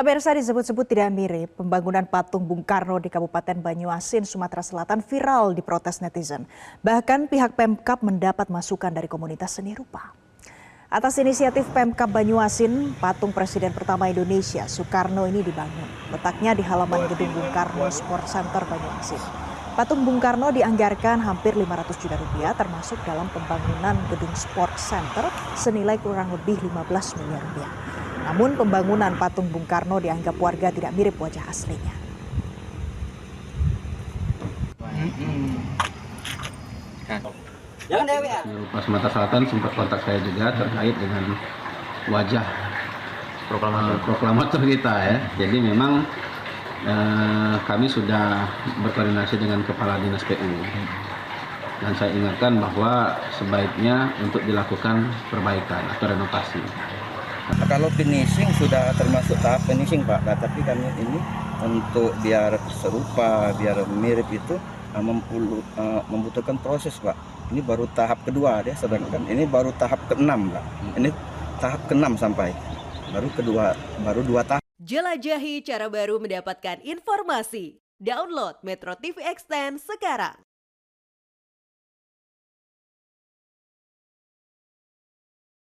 Pemirsa disebut-sebut tidak mirip, pembangunan patung Bung Karno di Kabupaten Banyuasin, Sumatera Selatan viral di protes netizen. Bahkan pihak Pemkap mendapat masukan dari komunitas seni rupa. Atas inisiatif Pemkap Banyuasin, patung Presiden pertama Indonesia, Soekarno ini dibangun. Letaknya di halaman gedung Bung Karno Sport Center Banyuasin. Patung Bung Karno dianggarkan hampir 500 juta rupiah termasuk dalam pembangunan gedung Sport Center senilai kurang lebih 15 miliar rupiah. Namun pembangunan patung Bung Karno dianggap warga tidak mirip wajah aslinya. Ya. Pas Sumatera Selatan sempat kontak saya juga terkait dengan wajah proklamator, proklamator kita ya. Jadi memang eh, kami sudah berkoordinasi dengan kepala dinas PU dan saya ingatkan bahwa sebaiknya untuk dilakukan perbaikan atau renovasi. Kalau finishing sudah termasuk tahap finishing Pak, nah, tapi kami ini untuk biar serupa, biar mirip itu uh, uh, membutuhkan proses Pak. Ini baru tahap kedua ya, sedangkan ini baru tahap keenam Pak. Ini tahap keenam sampai, baru kedua, baru dua tahap. Jelajahi cara baru mendapatkan informasi. Download Metro TV Extend sekarang.